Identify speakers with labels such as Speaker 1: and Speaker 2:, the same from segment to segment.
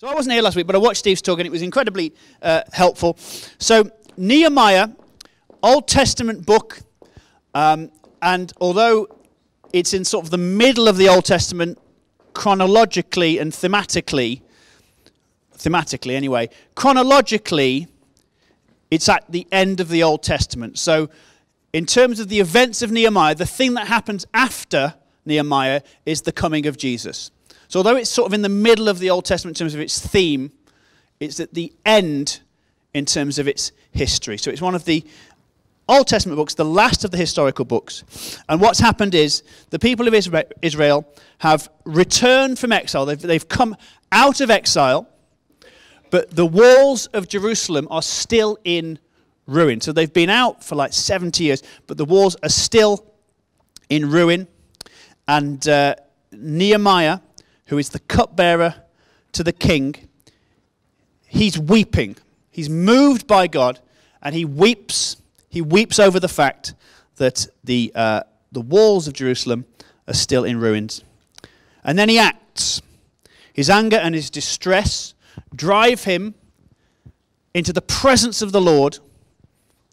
Speaker 1: So I wasn't here last week, but I watched Steve's talk and it was incredibly uh, helpful. So, Nehemiah, Old Testament book, um, and although it's in sort of the middle of the Old Testament, chronologically and thematically, thematically anyway, chronologically, it's at the end of the Old Testament. So, in terms of the events of Nehemiah, the thing that happens after Nehemiah is the coming of Jesus. So, although it's sort of in the middle of the Old Testament in terms of its theme, it's at the end in terms of its history. So, it's one of the Old Testament books, the last of the historical books. And what's happened is the people of Israel have returned from exile. They've, they've come out of exile, but the walls of Jerusalem are still in ruin. So they've been out for like 70 years, but the walls are still in ruin. And uh, Nehemiah who is the cupbearer to the king, he's weeping. He's moved by God, and he weeps. He weeps over the fact that the, uh, the walls of Jerusalem are still in ruins. And then he acts. His anger and his distress drive him into the presence of the Lord.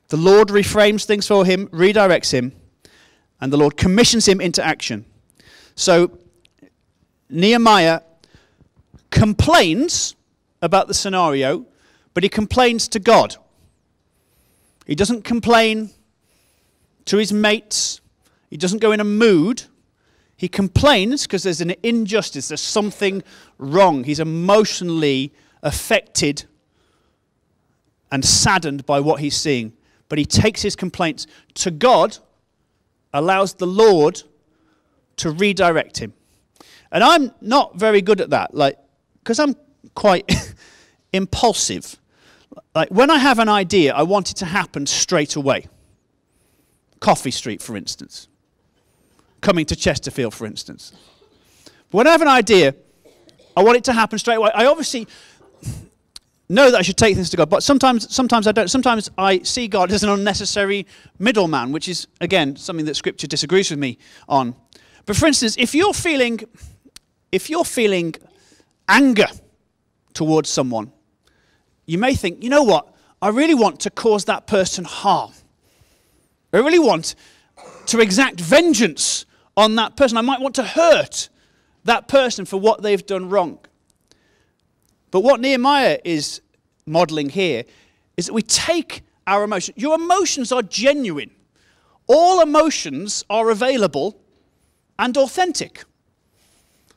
Speaker 1: The Lord reframes things for him, redirects him, and the Lord commissions him into action. So Nehemiah complains about the scenario, but he complains to God. He doesn't complain to his mates, he doesn't go in a mood. He complains because there's an injustice, there's something wrong. He's emotionally affected and saddened by what he's seeing. But he takes his complaints to God, allows the Lord to redirect him. And I'm not very good at that, like, because I'm quite impulsive. Like, when I have an idea, I want it to happen straight away. Coffee Street, for instance. Coming to Chesterfield, for instance. But when I have an idea, I want it to happen straight away. I obviously know that I should take things to God, but sometimes, sometimes I don't. Sometimes I see God as an unnecessary middleman, which is, again, something that Scripture disagrees with me on. But for instance, if you're feeling if you're feeling anger towards someone, you may think, you know what? I really want to cause that person harm. I really want to exact vengeance on that person. I might want to hurt that person for what they've done wrong. But what Nehemiah is modeling here is that we take our emotions. Your emotions are genuine. All emotions are available and authentic.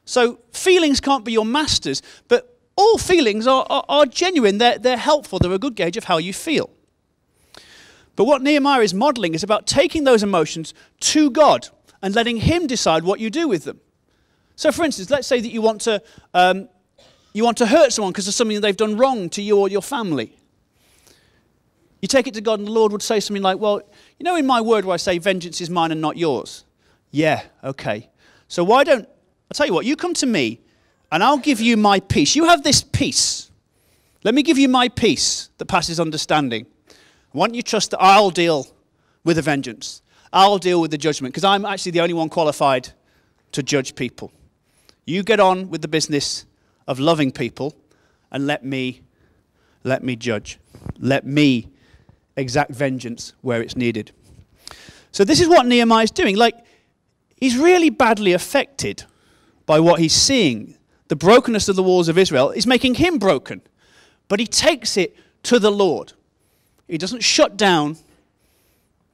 Speaker 1: So feelings can't be your masters, but all feelings are, are, are genuine. They're, they're helpful. They're a good gauge of how you feel. But what Nehemiah is modeling is about taking those emotions to God and letting Him decide what you do with them. So, for instance, let's say that you want to, um, you want to hurt someone because of something they've done wrong to you or your family. You take it to God, and the Lord would say something like, Well, you know, in my word where I say, Vengeance is mine and not yours. Yeah, okay. So, why don't I'll tell you what, you come to me and I'll give you my peace. You have this peace. Let me give you my peace that passes understanding. I want you to trust that I'll deal with the vengeance. I'll deal with the judgment because I'm actually the only one qualified to judge people. You get on with the business of loving people and let me let me judge. Let me exact vengeance where it's needed. So this is what Nehemiah is doing. Like he's really badly affected by what he's seeing. The brokenness of the walls of Israel is making him broken. But he takes it to the Lord. He doesn't shut down.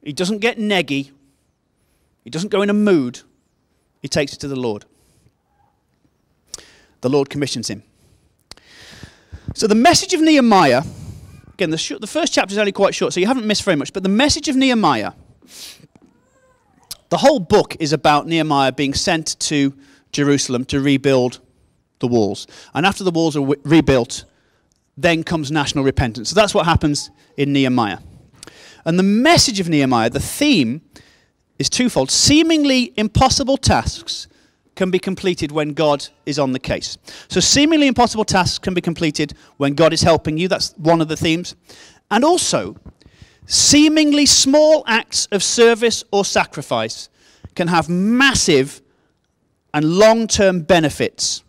Speaker 1: He doesn't get neggy. He doesn't go in a mood. He takes it to the Lord. The Lord commissions him. So the message of Nehemiah, again, the, sh- the first chapter is only quite short, so you haven't missed very much. But the message of Nehemiah, the whole book is about Nehemiah being sent to Jerusalem to rebuild the walls. And after the walls are rebuilt, then comes national repentance. So that's what happens in Nehemiah. And the message of Nehemiah, the theme, is twofold. Seemingly impossible tasks can be completed when God is on the case. So, seemingly impossible tasks can be completed when God is helping you. That's one of the themes. And also, seemingly small acts of service or sacrifice can have massive and long term benefits.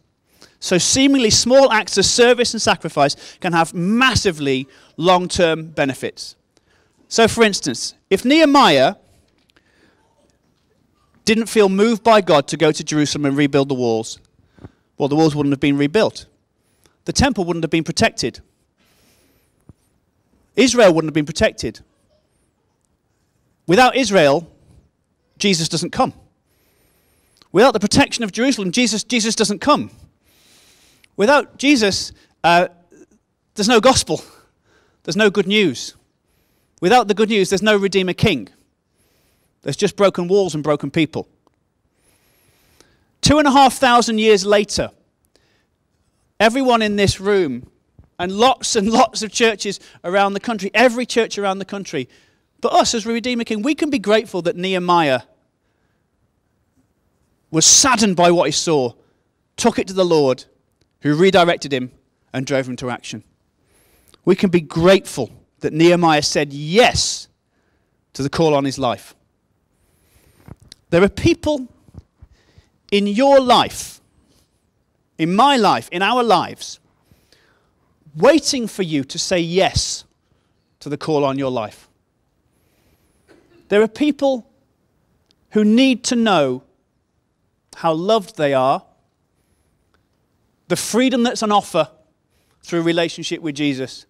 Speaker 1: So, seemingly small acts of service and sacrifice can have massively long term benefits. So, for instance, if Nehemiah didn't feel moved by God to go to Jerusalem and rebuild the walls, well, the walls wouldn't have been rebuilt. The temple wouldn't have been protected. Israel wouldn't have been protected. Without Israel, Jesus doesn't come. Without the protection of Jerusalem, Jesus, Jesus doesn't come. Without Jesus, uh, there's no gospel, there's no good news. Without the good news, there's no Redeemer King. There's just broken walls and broken people. Two and a half thousand years later, everyone in this room and lots and lots of churches around the country, every church around the country, but us as Redeemer King, we can be grateful that Nehemiah was saddened by what he saw, took it to the Lord, who redirected him and drove him to action. We can be grateful that Nehemiah said yes to the call on his life. There are people in your life, in my life, in our lives, waiting for you to say yes to the call on your life. There are people who need to know how loved they are, the freedom that's on offer through relationship with Jesus,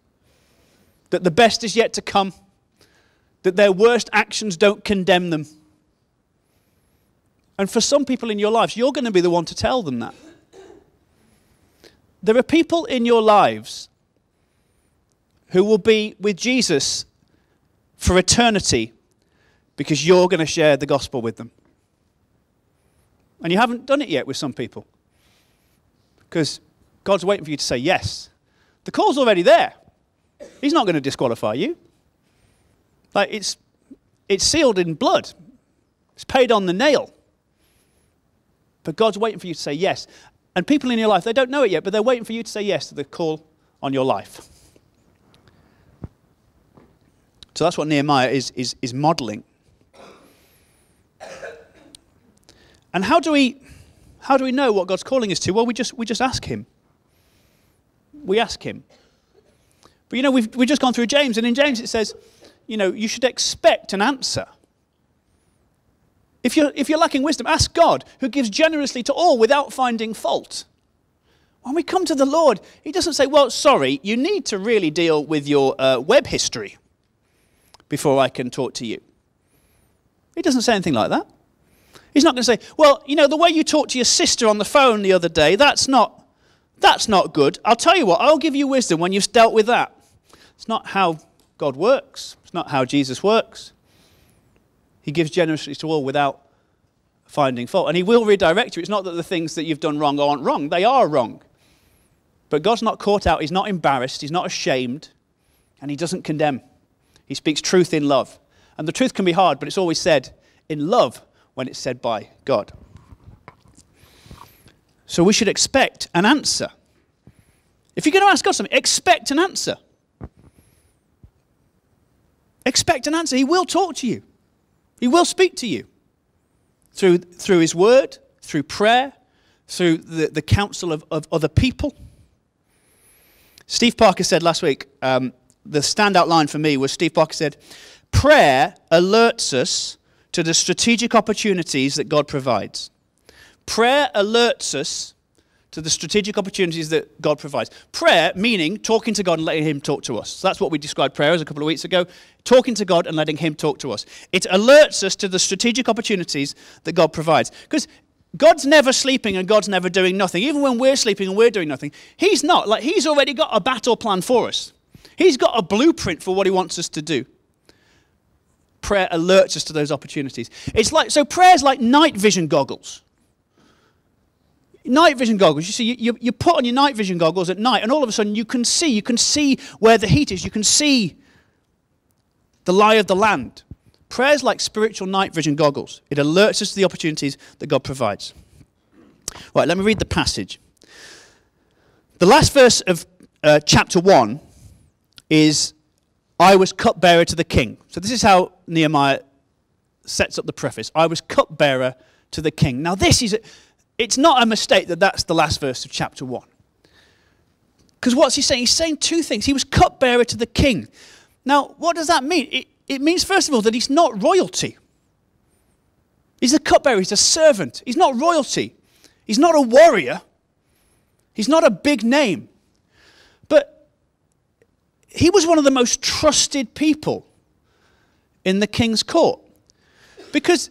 Speaker 1: that the best is yet to come, that their worst actions don't condemn them. And for some people in your lives, you're going to be the one to tell them that. There are people in your lives who will be with Jesus for eternity because you're going to share the gospel with them. And you haven't done it yet with some people. Because God's waiting for you to say yes. The call's already there. He's not going to disqualify you. Like it's it's sealed in blood. It's paid on the nail. But God's waiting for you to say yes. And people in your life, they don't know it yet, but they're waiting for you to say yes to the call on your life. So that's what Nehemiah is, is, is modeling. And how do we how do we know what God's calling us to? Well, we just we just ask him. We ask him. But you know, we've we've just gone through James, and in James it says, you know, you should expect an answer. If you're, if you're lacking wisdom, ask God, who gives generously to all without finding fault. When we come to the Lord, He doesn't say, Well, sorry, you need to really deal with your uh, web history before I can talk to you. He doesn't say anything like that. He's not going to say, well, you know, the way you talked to your sister on the phone the other day, that's not, that's not good. I'll tell you what, I'll give you wisdom when you've dealt with that. It's not how God works. It's not how Jesus works. He gives generously to all without finding fault. And he will redirect you. It's not that the things that you've done wrong aren't wrong. They are wrong. But God's not caught out. He's not embarrassed. He's not ashamed. And he doesn't condemn. He speaks truth in love. And the truth can be hard, but it's always said in love when it's said by God. So we should expect an answer. If you're going to ask God something, expect an answer. Expect an answer. He will talk to you, He will speak to you through, through His word, through prayer, through the, the counsel of, of other people. Steve Parker said last week, um, the standout line for me was Steve Parker said, Prayer alerts us to the strategic opportunities that God provides. Prayer alerts us to the strategic opportunities that God provides. Prayer, meaning talking to God and letting Him talk to us. So that's what we described prayer as a couple of weeks ago talking to God and letting Him talk to us. It alerts us to the strategic opportunities that God provides. Because God's never sleeping and God's never doing nothing. Even when we're sleeping and we're doing nothing, He's not. Like, He's already got a battle plan for us, He's got a blueprint for what He wants us to do prayer alerts us to those opportunities. It's like, so prayer's like night vision goggles. Night vision goggles. You see, you, you put on your night vision goggles at night, and all of a sudden you can see. You can see where the heat is. You can see the lie of the land. Prayer's like spiritual night vision goggles. It alerts us to the opportunities that God provides. Right, let me read the passage. The last verse of uh, chapter 1 is I was cupbearer to the king. So this is how Nehemiah sets up the preface. I was cupbearer to the king. Now this is it's not a mistake that that's the last verse of chapter 1. Because what's he saying? He's saying two things. He was cupbearer to the king. Now, what does that mean? It, it means, first of all, that he's not royalty. He's a cupbearer, he's a servant. He's not royalty. He's not a warrior. He's not a big name. He was one of the most trusted people in the king's court. Because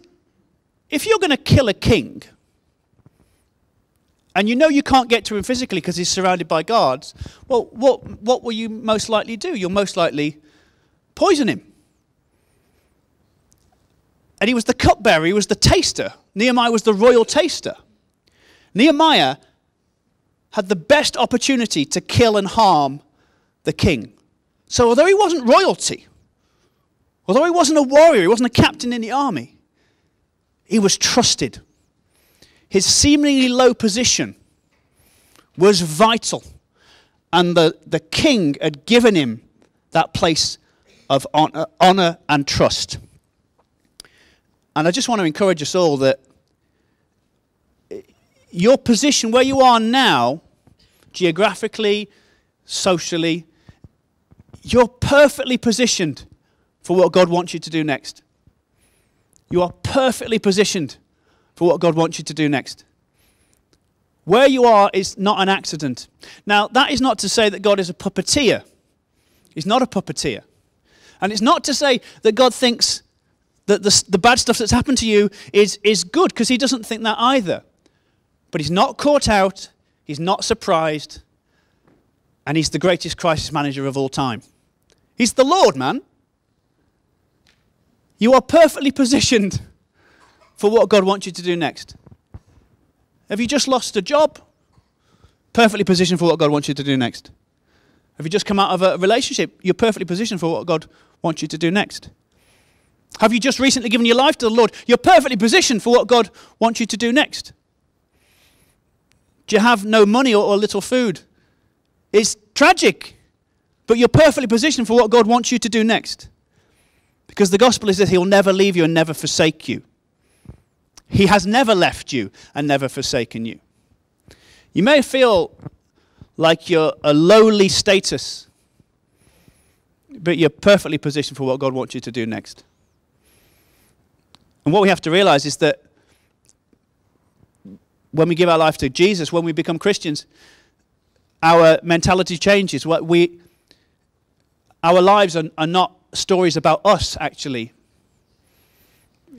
Speaker 1: if you're going to kill a king, and you know you can't get to him physically because he's surrounded by guards, well, what, what will you most likely do? You'll most likely poison him. And he was the cupbearer, he was the taster. Nehemiah was the royal taster. Nehemiah had the best opportunity to kill and harm the king. So, although he wasn't royalty, although he wasn't a warrior, he wasn't a captain in the army, he was trusted his seemingly low position was vital. And the, the king had given him that place of honor, honor and trust. And I just want to encourage us all that eh, your position where you are now, geographically, socially, you're perfectly positioned for what God wants you to do next. You are perfectly positioned for what God wants you to do next. Where you are is not an accident. Now, that is not to say that God is a puppeteer. He's not a puppeteer. And it's not to say that God thinks that the, the bad stuff that's happened to you is, is good, because He doesn't think that either. But He's not caught out, He's not surprised, and He's the greatest crisis manager of all time. He's the Lord, man. You are perfectly positioned for what God wants you to do next? Have you just lost a job? Perfectly positioned for what God wants you to do next. Have you just come out of a relationship? You're perfectly positioned for what God wants you to do next. Have you just recently given your life to the Lord? You're perfectly positioned for what God wants you to do next. Do you have no money or, or little food? It's tragic, but you're perfectly positioned for what God wants you to do next. Because the gospel is that He'll never leave you and never forsake you. He has never left you and never forsaken you. You may feel like you're a lowly status, but you're perfectly positioned for what God wants you to do next. And what we have to realize is that when we give our life to Jesus, when we become Christians, our mentality changes. What we, our lives are, are not stories about us, actually.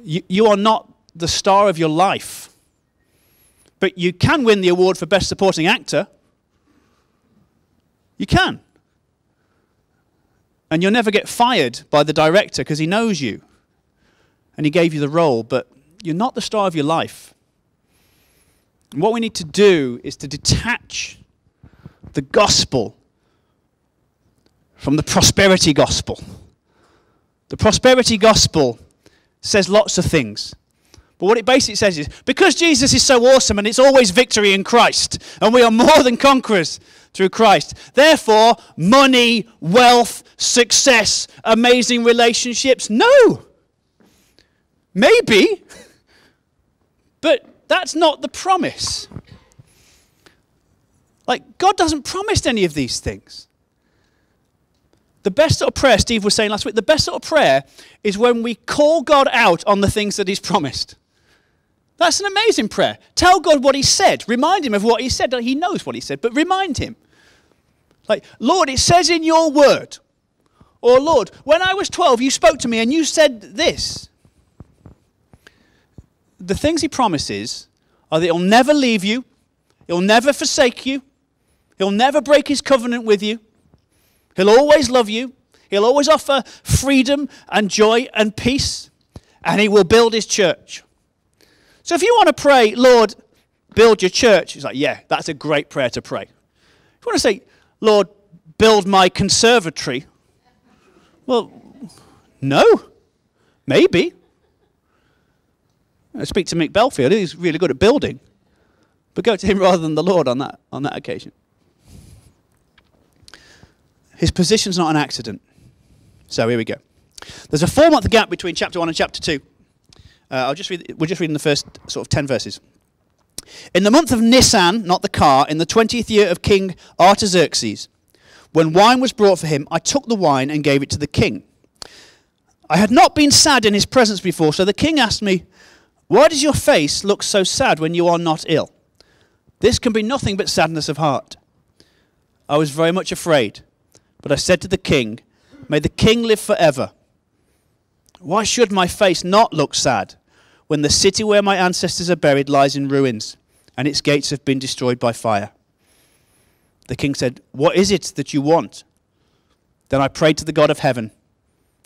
Speaker 1: You, you are not the star of your life. But you can win the award for Best Supporting Actor. You can. And you'll never get fired by the director because he knows you and he gave you the role, but you're not the star of your life. And what we need to do is to detach the gospel from the prosperity gospel. The prosperity gospel says lots of things. But what it basically says is because Jesus is so awesome and it's always victory in Christ, and we are more than conquerors through Christ, therefore, money, wealth, success, amazing relationships, no. Maybe, but that's not the promise. Like, God doesn't promise any of these things. The best sort of prayer, Steve was saying last week, the best sort of prayer is when we call God out on the things that He's promised. That's an amazing prayer. Tell God what He said. Remind Him of what He said. He knows what He said, but remind Him. Like, Lord, it says in your word. Or, Lord, when I was 12, you spoke to me and you said this. The things He promises are that He'll never leave you, He'll never forsake you, He'll never break His covenant with you, He'll always love you, He'll always offer freedom and joy and peace, and He will build His church. So if you want to pray, Lord, build your church, he's like, yeah, that's a great prayer to pray. If you want to say, Lord, build my conservatory, well, no, maybe. I speak to Mick Belfield, he's really good at building. But go to him rather than the Lord on that, on that occasion. His position's not an accident. So here we go. There's a four month gap between chapter 1 and chapter 2. Uh, I'll just read, we're just reading the first sort of 10 verses. In the month of Nisan, not the car, in the 20th year of King Artaxerxes, when wine was brought for him, I took the wine and gave it to the king. I had not been sad in his presence before, so the king asked me, Why does your face look so sad when you are not ill? This can be nothing but sadness of heart. I was very much afraid, but I said to the king, May the king live forever. Why should my face not look sad when the city where my ancestors are buried lies in ruins and its gates have been destroyed by fire? The king said, What is it that you want? Then I prayed to the God of heaven,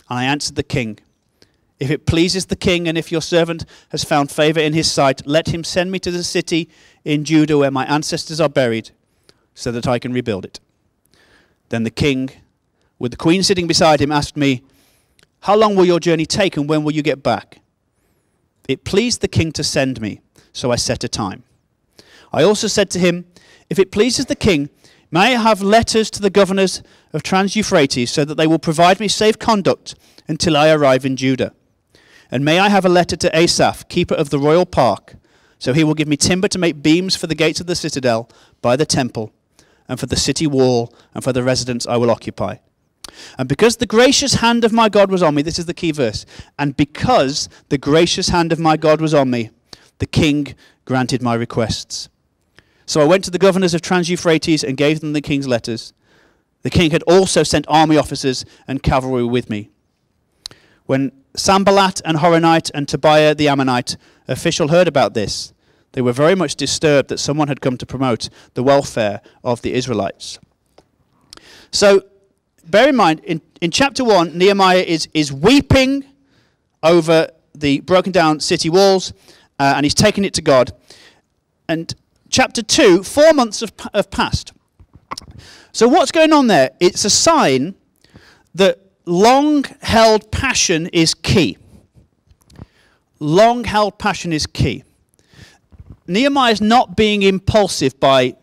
Speaker 1: and I answered the king, If it pleases the king, and if your servant has found favor in his sight, let him send me to the city in Judah where my ancestors are buried, so that I can rebuild it. Then the king, with the queen sitting beside him, asked me, How long will your journey take, and when will you get back? It pleased the king to send me, so I set a time. I also said to him, If it pleases the king, may I have letters to the governors of Trans Euphrates, so that they will provide me safe conduct until I arrive in Judah? And may I have a letter to Asaph, keeper of the royal park, so he will give me timber to make beams for the gates of the citadel by the temple, and for the city wall, and for the residence I will occupy. And because the gracious hand of my God was on me, this is the key verse, and because the gracious hand of my God was on me, the king granted my requests. So I went to the governors of Trans Euphrates and gave them the king's letters. The king had also sent army officers and cavalry with me. When Sanballat and Horonite and Tobiah the Ammonite official heard about this, they were very much disturbed that someone had come to promote the welfare of the Israelites. So bear in mind, in, in chapter 1, Nehemiah is, is weeping over the broken down city walls uh, and he's taking it to God. And chapter 2, four months have, have passed. So, what's going on there? It's a sign that long held passion is key. Long held passion is key. Nehemiah is not being impulsive by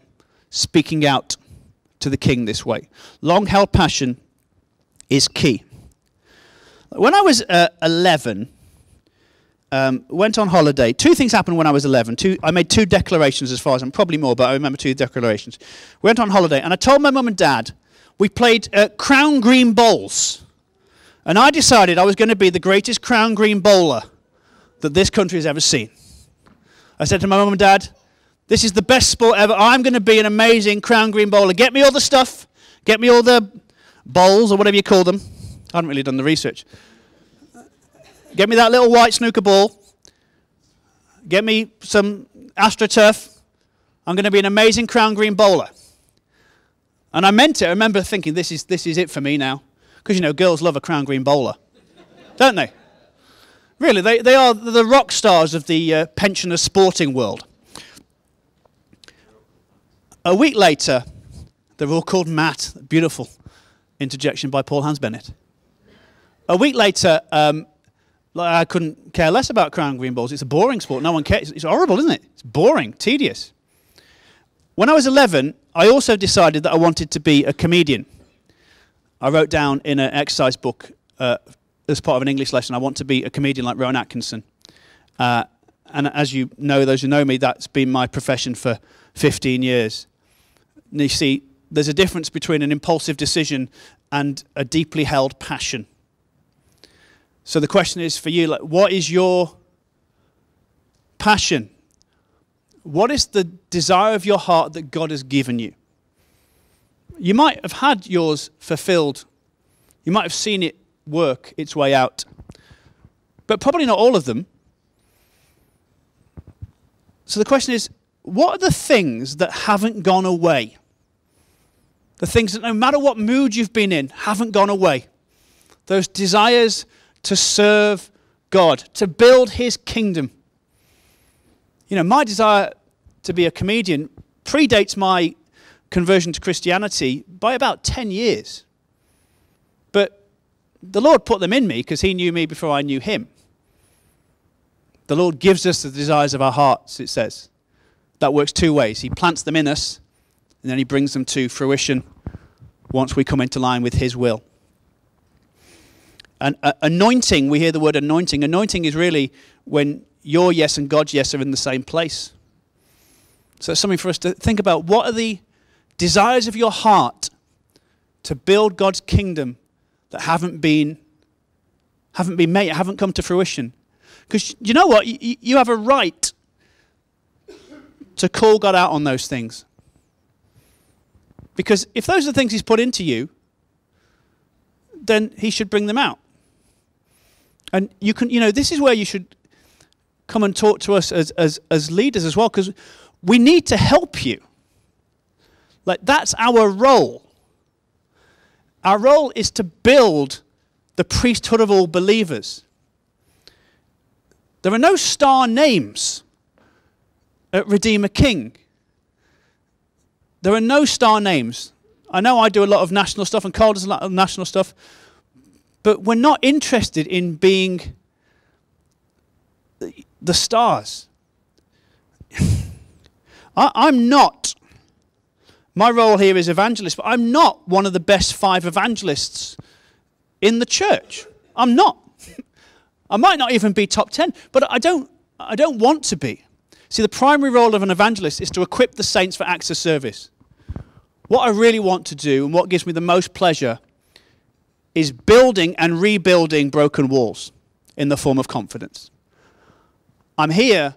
Speaker 1: speaking out to the king this way. Long held passion is key. When I was uh, 11, um, went on holiday. Two things happened when I was 11. Two, I made two declarations as far as I'm probably more, but I remember two declarations. Went on holiday, and I told my mum and dad we played uh, Crown Green Bowls. And I decided I was going to be the greatest Crown Green bowler that this country has ever seen. I said to my mum and dad, this is the best sport ever. I'm going to be an amazing Crown Green bowler. Get me all the stuff. Get me all the bowls or whatever you call them. I haven't really done the research. Get me that little white snooker ball. Get me some AstroTurf. I'm going to be an amazing Crown Green bowler. And I meant it. I remember thinking, this is, this is it for me now. Because, you know, girls love a Crown Green bowler. Don't they? Really, they, they are the rock stars of the uh, pensioner sporting world. A week later, they're all called Matt. Beautiful interjection by Paul Hans Bennett. A week later, um, I couldn't care less about crown green balls. It's a boring sport. No one cares. It's horrible, isn't it? It's boring, tedious. When I was 11, I also decided that I wanted to be a comedian. I wrote down in an exercise book uh, as part of an English lesson, I want to be a comedian like Rowan Atkinson. Uh, and as you know, those who know me, that's been my profession for 15 years. And you see, there's a difference between an impulsive decision and a deeply held passion. So the question is for you, like, what is your passion? What is the desire of your heart that God has given you? You might have had yours fulfilled. You might have seen it work its way out. But probably not all of them. So the question is, what are the things that haven't gone away? The things that no matter what mood you've been in haven't gone away. Those desires to serve God, to build his kingdom. You know, my desire to be a comedian predates my conversion to Christianity by about 10 years. The Lord put them in me because he knew me before I knew him. The Lord gives us the desires of our hearts, it says. That works two ways. He plants them in us, and then he brings them to fruition once we come into line with his will. And uh, anointing, we hear the word anointing. Anointing is really when your yes and God's yes are in the same place. So it's something for us to think about. What are the desires of your heart to build God's kingdom that haven't been haven't been made, haven't come to fruition? Because you know what? You, you have a right to call God out on those things. Because if those are the things He's put into you, then He should bring them out. And you can, you know, this is where you should come and talk to us as, as, as leaders as well, because we need to help you. Like, that's our role. Our role is to build the priesthood of all believers. There are no star names at Redeemer King. There are no star names. I know I do a lot of national stuff and Carl does a lot of national stuff, but we're not interested in being the stars. I, am not. My role here is evangelist, but I'm not one of the best five evangelists in the church. I'm not. I might not even be top 10, but I don't, I don't want to be. See, the primary role of an evangelist is to equip the saints for acts of service. What I really want to do and what gives me the most pleasure is building and rebuilding broken walls in the form of confidence. I'm here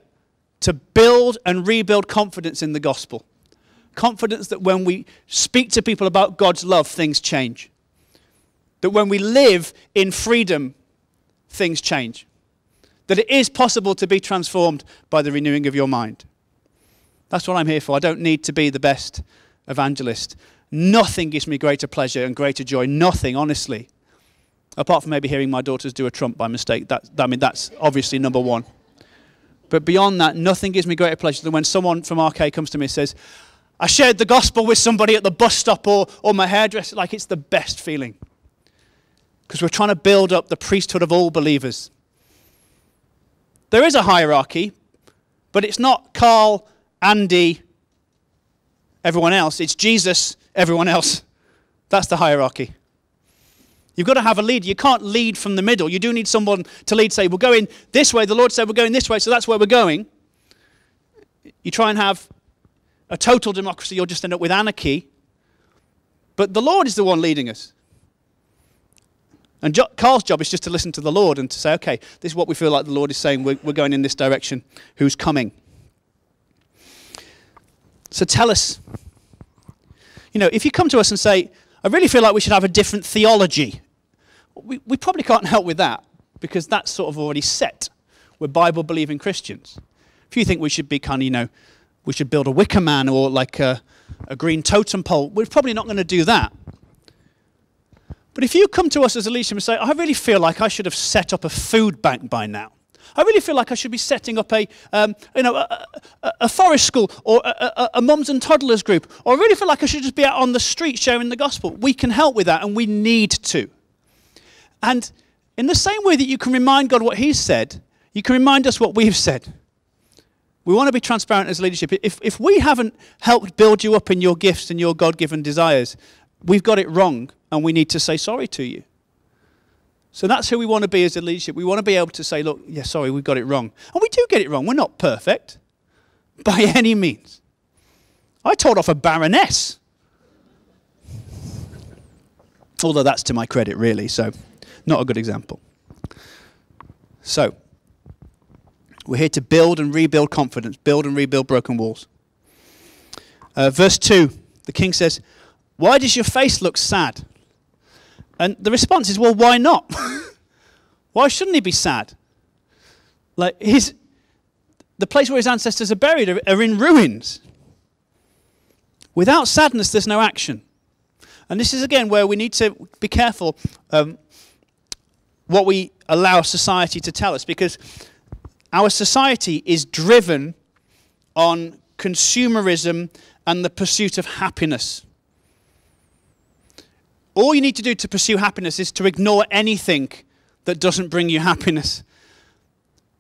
Speaker 1: to build and rebuild confidence in the gospel. Confidence that when we speak to people about God's love, things change. That when we live in freedom, things change. That it is possible to be transformed by the renewing of your mind. That's what I'm here for. I don't need to be the best evangelist. Nothing gives me greater pleasure and greater joy. Nothing, honestly. Apart from maybe hearing my daughters do a trump by mistake. That, I mean, that's obviously number one. But beyond that, nothing gives me greater pleasure than when someone from RK comes to me and says, I shared the gospel with somebody at the bus stop or, or my hairdresser. Like, it's the best feeling. Because we're trying to build up the priesthood of all believers. There is a hierarchy, but it's not Carl, Andy, everyone else. It's Jesus, everyone else. That's the hierarchy. You've got to have a leader. You can't lead from the middle. You do need someone to lead, say, we're going this way. The Lord said we're going this way, so that's where we're going. You try and have a total democracy, you'll just end up with anarchy. But the Lord is the one leading us. And jo- Carl's job is just to listen to the Lord and to say, okay, this is what we feel like the Lord is saying. We're, we're going in this direction. Who's coming? So tell us. You know, if you come to us and say, I really feel like we should have a different theology, we, we probably can't help with that because that's sort of already set. We're Bible believing Christians. If you think we should be kind of, you know, we should build a wicker man or like a, a green totem pole, we're probably not going to do that. But if you come to us as a leader and say, I really feel like I should have set up a food bank by now, I really feel like I should be setting up a, um, you know, a, a, a, forest school or a, a, mums and toddlers group, or I really feel like I should just be out on the street sharing the gospel. We can help with that, and we need to. And in the same way that you can remind God what He's said, you can remind us what we've said. We want to be transparent as leadership. If, if we haven't helped build you up in your gifts and your God given desires, we've got it wrong, and we need to say sorry to you. So that's who we want to be as a leadership. We want to be able to say, look, yeah, sorry, we've got it wrong. And we do get it wrong. We're not perfect by any means. I told off a baroness. Although that's to my credit, really, so not a good example. So, we're here to build and rebuild confidence, build and rebuild broken walls. Uh, verse 2, the king says, Why does your face look sad? And the response is, well, why not? why shouldn't he be sad? Like, his, the place where his ancestors are buried are, are in ruins. Without sadness, there's no action. And this is again where we need to be careful um, what we allow society to tell us because our society is driven on consumerism and the pursuit of happiness. All you need to do to pursue happiness is to ignore anything that doesn't bring you happiness.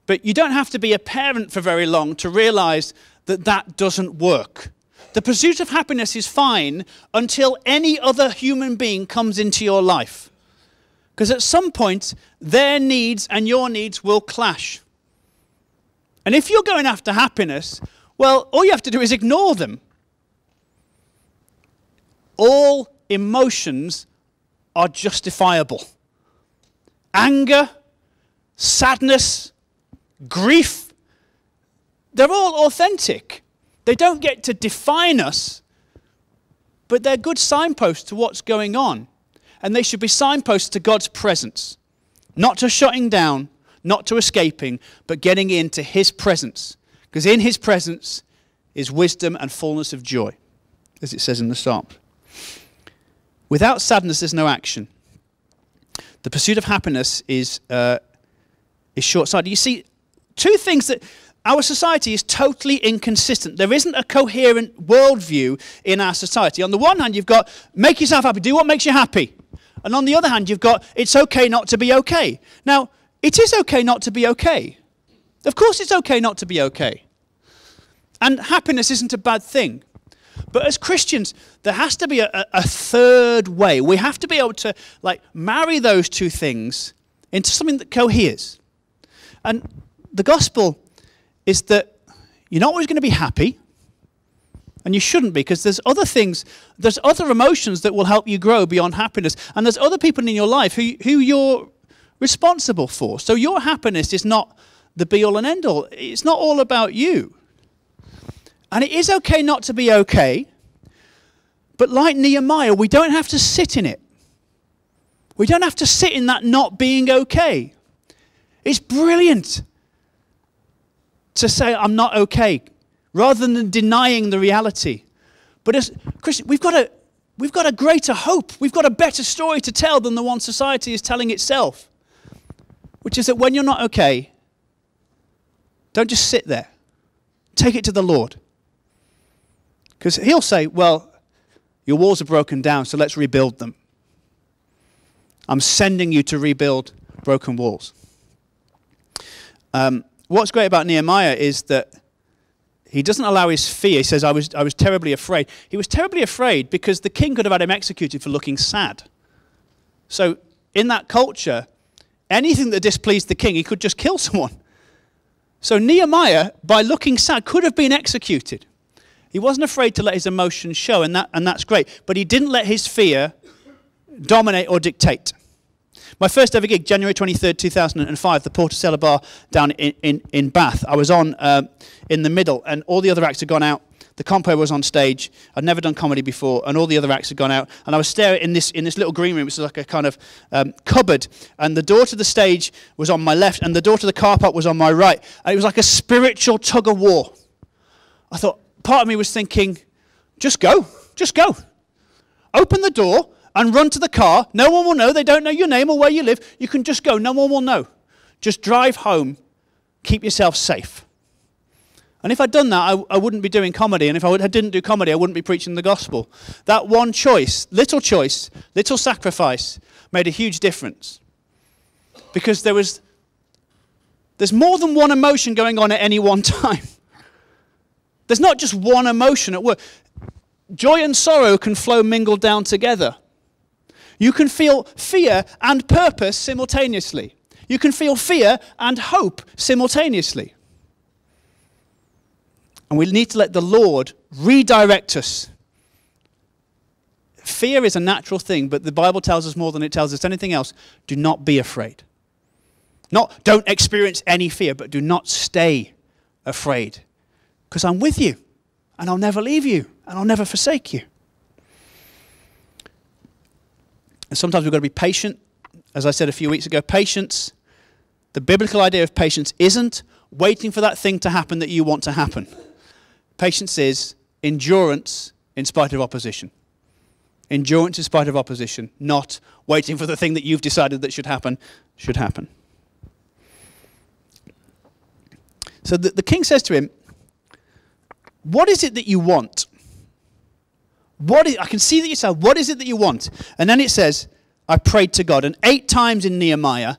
Speaker 1: But you don't have to be a parent for very long to realize that that doesn't work. The pursuit of happiness is fine until any other human being comes into your life. Because at some point, their needs and your needs will clash. And if you're going after happiness, Well, all you have to do is ignore them. All emotions are justifiable. Anger, sadness, grief, they're all authentic. They don't get to define us, but they're good signposts to what's going on. And they should be signposts to God's presence, not to shutting down, not to escaping, but getting into His presence. Because in His presence is wisdom and fullness of joy, as it says in the Psalms. Without sadness, there's no action. The pursuit of happiness is, uh, is short sighted. You see, two things that our society is totally inconsistent. There isn't a coherent worldview in our society. On the one hand, you've got make yourself happy, do what makes you happy. And on the other hand, you've got it's okay not to be okay. Now, it is okay not to be okay. Of course, it's okay not to be okay. And happiness isn't a bad thing. But as Christians, there has to be a, a, third way. We have to be able to like marry those two things into something that coheres. And the gospel is that you're not always going to be happy, and you shouldn't be, because there's other things, there's other emotions that will help you grow beyond happiness, and there's other people in your life who, who you're responsible for. So your happiness is not the be all and end all, it's not all about you. And it is okay not to be okay, but like Nehemiah, we don't have to sit in it. We don't have to sit in that not being okay. It's brilliant to say, I'm not okay, rather than denying the reality. But as Christian, we've got, a, we've got a greater hope. We've got a better story to tell than the one society is telling itself, which is that when you're not okay, don't just sit there. Take it to the Lord. Because He'll say, Well, your walls are broken down, so let's rebuild them. I'm sending you to rebuild broken walls. Um, what's great about Nehemiah is that he doesn't allow his fear. He says, I was, I was terribly afraid. He was terribly afraid because the king could have had him executed for looking sad. So, in that culture, anything that displeased the king, he could just kill someone. So, Nehemiah, by looking sad, could have been executed. He wasn't afraid to let his emotions show, and, that, and that's great. But he didn't let his fear dominate or dictate. My first ever gig, January 23rd, 2005, the Porter Cellar Bar down in, in, in Bath. I was on uh, in the middle, and all the other acts had gone out. The compo was on stage. I'd never done comedy before, and all the other acts had gone out. And I was staring in this, in this little green room, which was like a kind of um, cupboard. And the door to the stage was on my left, and the door to the car park was on my right. And it was like a spiritual tug of war. I thought, part of me was thinking, just go, just go. Open the door, and run to the car. No one will know. They don't know your name or where you live. You can just go. No one will know. Just drive home. Keep yourself safe. And if I'd done that, I, I wouldn't be doing comedy. And if I, would, I didn't do comedy, I wouldn't be preaching the gospel. That one choice, little choice, little sacrifice, made a huge difference. Because there was, there's more than one emotion going on at any one time. There's not just one emotion at work. Joy and sorrow can flow mingled down together. You can feel fear and purpose simultaneously. You can feel fear and hope simultaneously. And we need to let the Lord redirect us. Fear is a natural thing, but the Bible tells us more than it tells us anything else. Do not be afraid. Not don't experience any fear, but do not stay afraid. Because I'm with you, and I'll never leave you, and I'll never forsake you. And sometimes we've got to be patient. As I said a few weeks ago, patience, the biblical idea of patience isn't waiting for that thing to happen that you want to happen. Patience is endurance in spite of opposition. Endurance in spite of opposition, not waiting for the thing that you've decided that should happen, should happen. So the, the king says to him, What is it that you want? What is, I can see that you said, what is it that you want? And then it says, I prayed to God. And eight times in Nehemiah,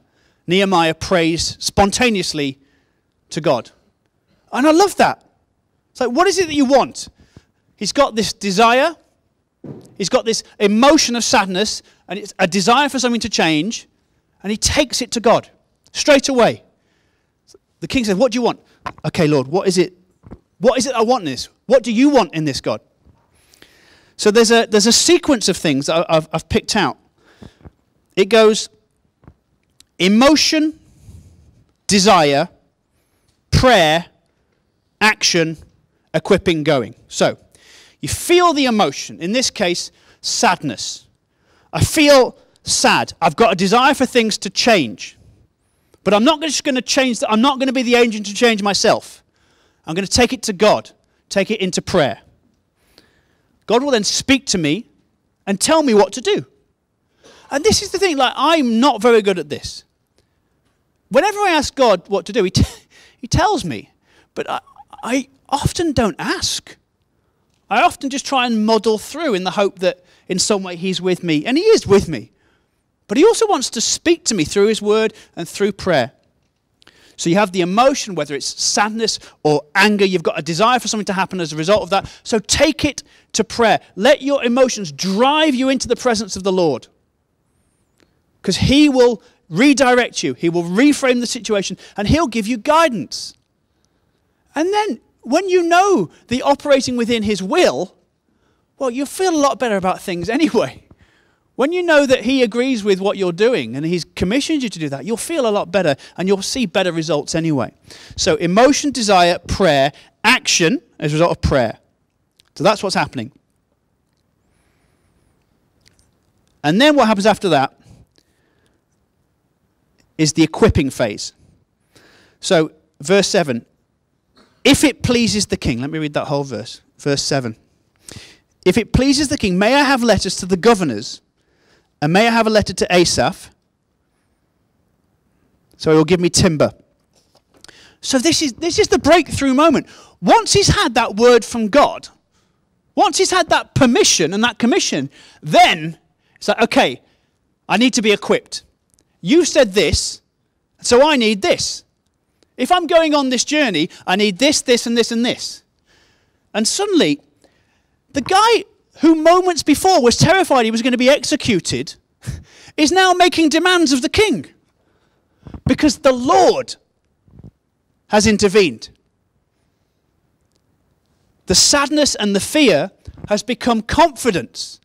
Speaker 1: Nehemiah prays spontaneously to God. And I love that. Like, what is it that you want? He's got this desire, he's got this emotion of sadness, and it's a desire for something to change, and he takes it to God straight away. The king says, What do you want? Okay, Lord, what is it What is it I want in this? What do you want in this, God? So there's a, there's a sequence of things that I've, I've picked out. It goes emotion, desire, prayer, action, equipping, going. So you feel the emotion. In this case, sadness. I feel sad. I've got a desire for things to change. But I'm not just going to change, I'm not going to be the agent to change myself. I'm going to take it to God, take it into prayer. God will then speak to me and tell me what to do. And this is the thing, like, I'm not very good at this. Whenever I ask God what to do, He, t- he tells me. But I, I often don't ask. I often just try and muddle through in the hope that in some way He's with me. And He is with me. But He also wants to speak to me through His Word and through prayer. So you have the emotion, whether it's sadness or anger, you've got a desire for something to happen as a result of that. So take it to prayer. Let your emotions drive you into the presence of the Lord. Because He will redirect you, He will reframe the situation, and He'll give you guidance. And then, when you know the operating within His will, well, you'll feel a lot better about things anyway. When you know that He agrees with what you're doing and He's commissioned you to do that, you'll feel a lot better and you'll see better results anyway. So, emotion, desire, prayer, action as a result of prayer. So, that's what's happening. And then what happens after that is the equipping phase. So, verse 7 If it pleases the king, let me read that whole verse. Verse 7. If it pleases the king, may I have letters to the governors and may I have a letter to Asaph? So he will give me timber. So this is, this is the breakthrough moment. Once he's had that word from God, once he's had that permission and that commission, then it's like, okay, I need to be equipped. You said this, so I need this. If I'm going on this journey, I need this, this, and this, and this. And suddenly, the guy who moments before was terrified he was going to be executed, is now making demands of the king. Because the Lord has intervened. The sadness and the fear has become confidence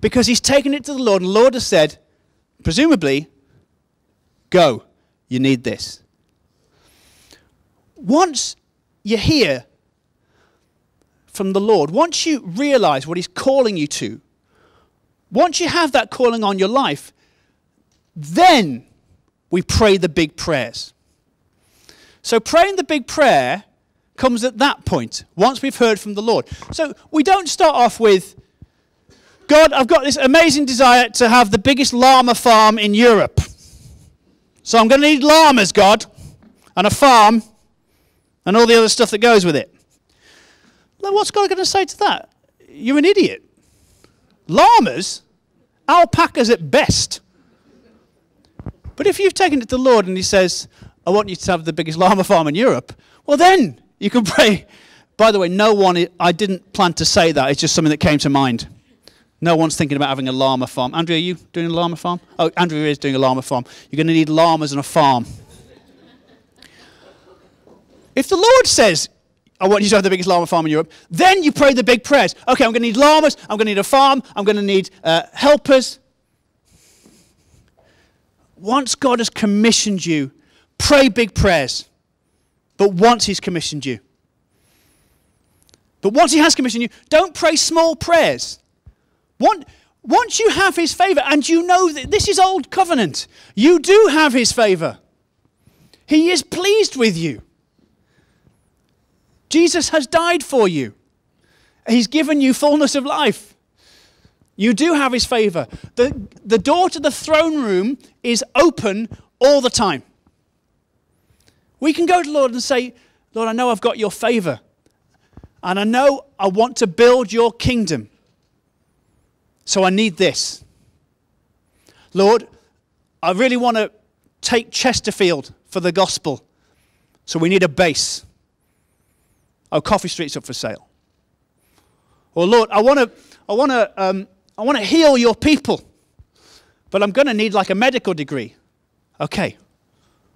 Speaker 1: because he's taken it to the Lord, and the Lord has said, presumably, go, you need this. Once you hear from the Lord, once you realize what He's calling you to, once you have that calling on your life, then we pray the big prayers. So praying the big prayer comes at that point, once we've heard from the Lord. So we don't start off with, God, I've got this amazing desire to have the biggest llama farm in Europe. So I'm going to need llamas, God, and a farm, and all the other stuff that goes with it. What's God going to say to that? You're an idiot. Llamas? Alpacas at best. But if you've taken it to the Lord and He says, I want you to have the biggest llama farm in Europe, well, then you can pray. By the way, no one, I didn't plan to say that. It's just something that came to mind. No one's thinking about having a llama farm. Andrew, are you doing a llama farm? Oh, Andrew is doing a llama farm. You're going to need llamas and a farm. If the Lord says, I want you to have the biggest llama farm in Europe. Then you pray the big prayers. Okay, I'm going to need llamas. I'm going to need a farm. I'm going to need uh, helpers. Once God has commissioned you, pray big prayers. But once He's commissioned you. But once He has commissioned you, don't pray small prayers. Once you have His favor, and you know that this is old covenant, you do have His favor. He is pleased with you. Jesus has died for you. He's given you fullness of life. You do have his favor. The, the door to the throne room is open all the time. We can go to the Lord and say, Lord, I know I've got your favor. And I know I want to build your kingdom. So I need this. Lord, I really want to take Chesterfield for the gospel. So we need a base. Oh, Coffee Street's up for sale. Or Lord, I want to, I want to, um, I want to heal your people, but I'm going to need like a medical degree. Okay,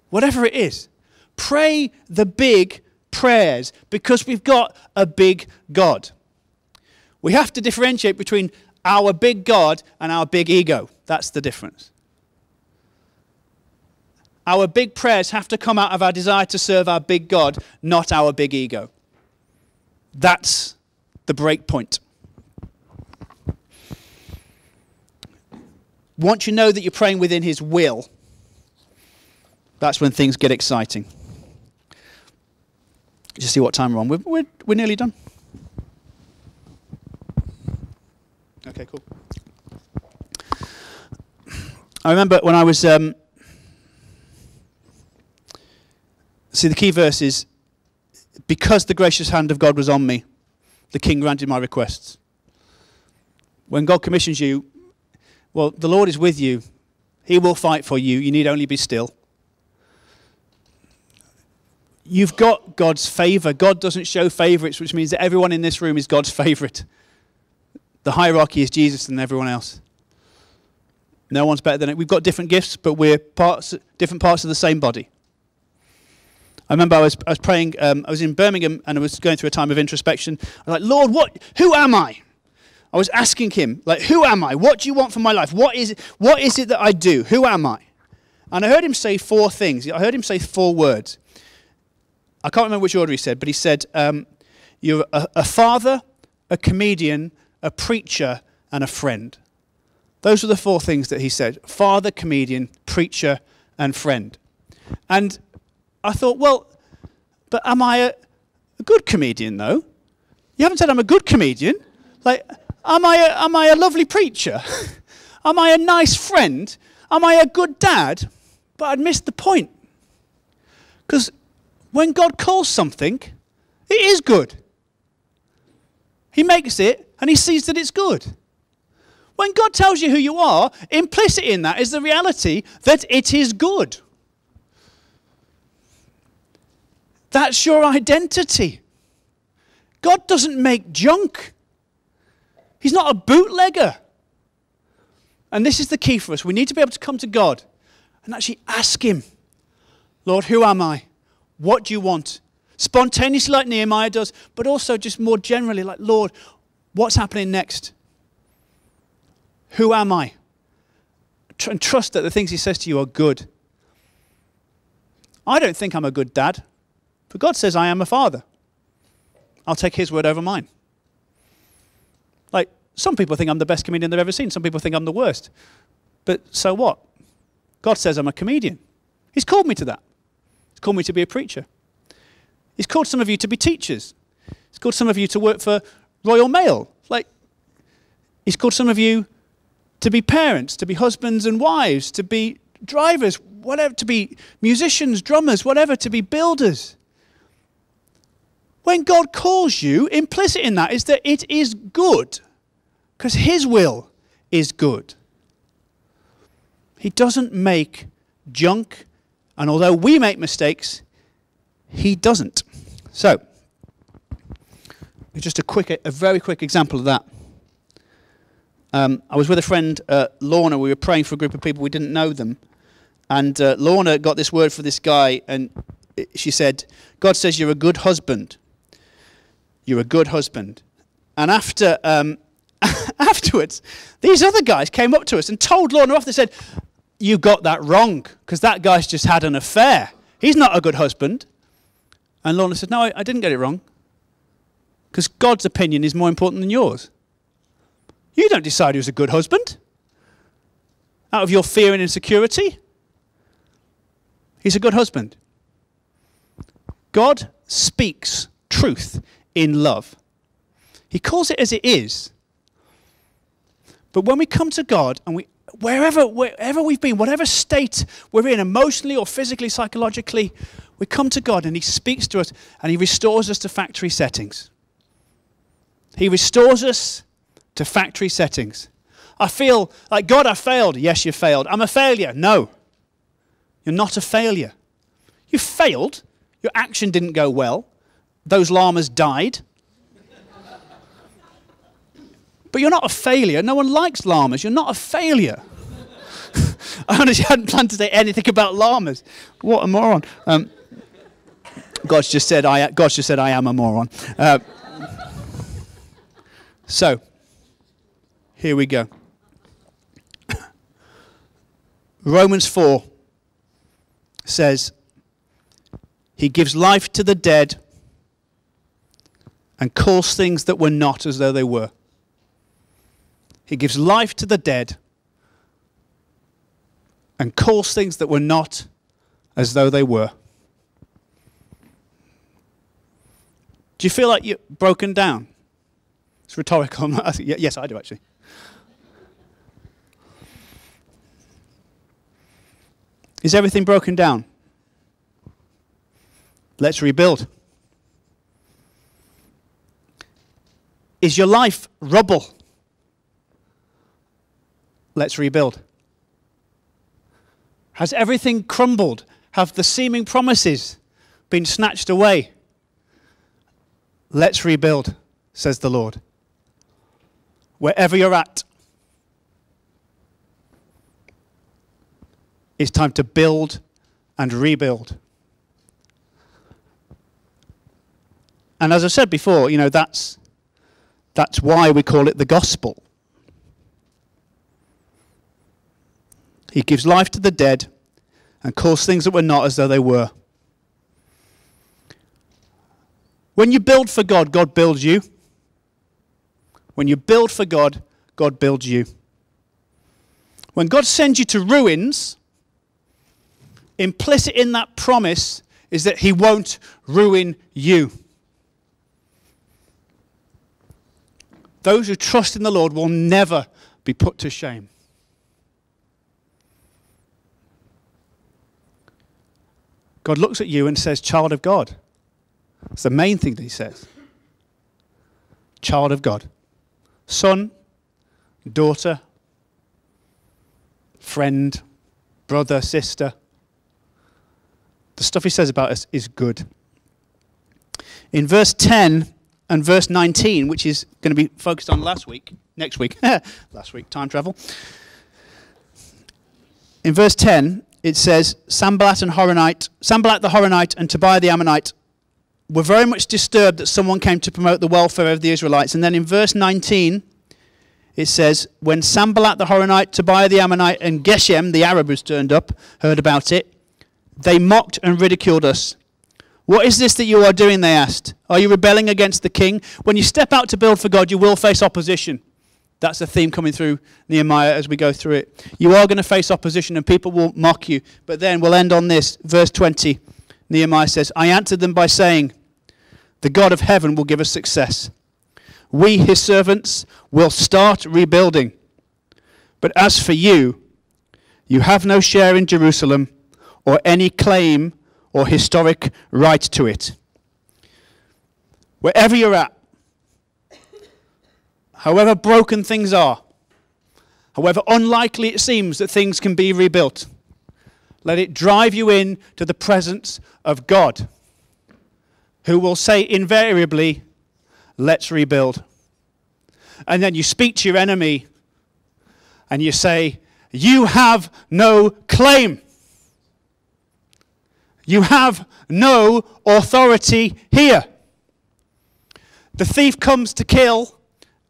Speaker 1: whatever it is, pray the big prayers because we've got a big God. We have to differentiate between our big God and our big ego. That's the difference. Our big prayers have to come out of our desire to serve our big God, not our big ego. That's the break point. Once you know that you're praying within His will, that's when things get exciting. Just see what time we're on. We're, we're, we're nearly done. Okay, cool. I remember when I was. Um, see, the key verse is because the gracious hand of God was on me, the king granted my requests. When God commissions you, well, the Lord is with you. He will fight for you. You need only be still. You've got God's favor. God doesn't show favorites, which means that everyone in this room is God's favorite. The hierarchy is Jesus and everyone else. No one's better than it. We've got different gifts, but we're parts, different parts of the same body. I remember I was, I was praying, um, I was in Birmingham and I was going through a time of introspection. I was like, Lord, what, who am I? I was asking him, like, who am I? What do you want from my life? What is, it, what is it that I do? Who am I? And I heard him say four things. I heard him say four words. I can't remember which order he said, but he said, um, You're a, a father, a comedian, a preacher, and a friend. Those were the four things that he said father, comedian, preacher, and friend. And I thought, well, but am I a, a good comedian, though? You haven't said I'm a good comedian. Like, am I a, am I a lovely preacher? am I a nice friend? Am I a good dad? But I'd missed the point. Because when God calls something, it is good. He makes it and he sees that it's good. When God tells you who you are, implicit in that is the reality that it is good. That's your identity. God doesn't make junk, He's not a bootlegger. And this is the key for us. We need to be able to come to God and actually ask Him, Lord, who am I? What do you want? Spontaneously, like Nehemiah does, but also just more generally, like, Lord, what's happening next? Who am I? And trust that the things He says to you are good. I don't think I'm a good dad, but God says I am a father. I'll take His word over mine. Like, some people think I'm the best comedian they've ever seen, some people think I'm the worst. But so what? God says I'm a comedian. He's called me to that. He's called me to be a preacher. He's called some of you to be teachers. He's called some of you to work for Royal Mail. Like, he's called some of you to be parents, to be husbands and wives, to be drivers, whatever, to be musicians, drummers, whatever, to be builders. When God calls you, implicit in that is that it is good, because His will is good. He doesn't make junk, and although we make mistakes, he doesn't. So, just a quick, a very quick example of that. Um, I was with a friend, uh, Lorna. We were praying for a group of people. We didn't know them. And uh, Lorna got this word for this guy, and she said, God says you're a good husband. You're a good husband. And after, um, afterwards, these other guys came up to us and told Lorna off. They said, You got that wrong, because that guy's just had an affair. He's not a good husband. And Lorna said, No, I, I didn't get it wrong. Because God's opinion is more important than yours. You don't decide who's a good husband out of your fear and insecurity. He's a good husband. God speaks truth in love. He calls it as it is. But when we come to God and we wherever wherever we've been, whatever state we're in, emotionally or physically, psychologically, we come to God and He speaks to us and He restores us to factory settings. He restores us to factory settings. I feel like, God, I failed. Yes, you failed. I'm a failure. No. You're not a failure. You failed. Your action didn't go well. Those llamas died. but you're not a failure. No one likes llamas. You're not a failure. I honestly hadn't planned to say anything about llamas. What a moron. Um, God's just said I. God's just said I am a moron. Uh, so, here we go. Romans 4 says, He gives life to the dead and calls things that were not as though they were. He gives life to the dead and calls things that were not as though they were. Do you feel like you're broken down? It's rhetorical. yes, I do actually. Is everything broken down? Let's rebuild. Is your life rubble? Let's rebuild. Has everything crumbled? Have the seeming promises been snatched away? Let's rebuild, says the Lord. Wherever you're at, It's time to build and rebuild. And as I said before, you know, that's, that's why we call it the gospel. He gives life to the dead and calls things that were not as though they were. When you build for God, God builds you. When you build for God, God builds you. When God sends you to ruins, implicit in that promise is that he won't ruin you. Those who trust in the Lord will never be put to shame. God looks at you and says, Child of God. It's the main thing that he says. Child of God. Son, daughter, friend, brother, sister the stuff he says about us is good. In verse 10 and verse 19, which is going to be focused on last week, next week, last week, time travel. In verse 10, it says, Sanballat and Horonite, Sanballat the Horonite and Tobiah the Ammonite were very much disturbed that someone came to promote the welfare of the Israelites. And then in verse 19, it says, When Sanballat the Horonite, Tobiah the Ammonite, and Geshem, the Arab who's turned up, heard about it, they mocked and ridiculed us. What is this that you are doing? They asked. Are you rebelling against the king? When you step out to build for God, you will face opposition. That's a theme coming through Nehemiah as we go through it. You are going to face opposition and people will mock you. But then we'll end on this. Verse 20. Nehemiah says, I answered them by saying, The God of heaven will give us success. We, his servants, will start rebuilding. But as for you, you have no share in Jerusalem or any claim or historic right to it. Wherever you're at, however broken things are, however unlikely it seems that things can be rebuilt, let it drive you in to the presence of God, who will say invariably, Let's rebuild. And then you speak to your enemy and you say, You have no claim. You have no authority here. The thief comes to kill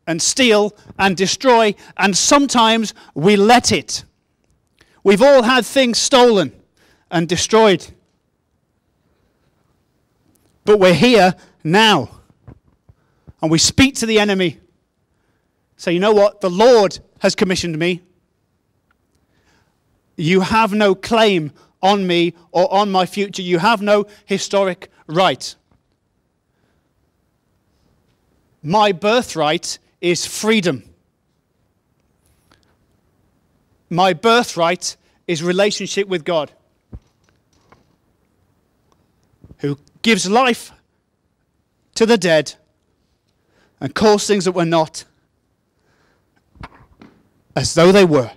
Speaker 1: and steal and destroy, and sometimes we let it. We've all had things stolen and destroyed. But we're here now. And we speak to the enemy. Say, you know what? The Lord has commissioned me. You have no claim on me or on my future. You have no historic right. My birthright is freedom. My birthright is relationship with God, who gives life to the dead and calls things that were not as though they were.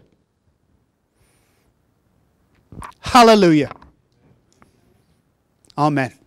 Speaker 1: Hallelujah. Amen.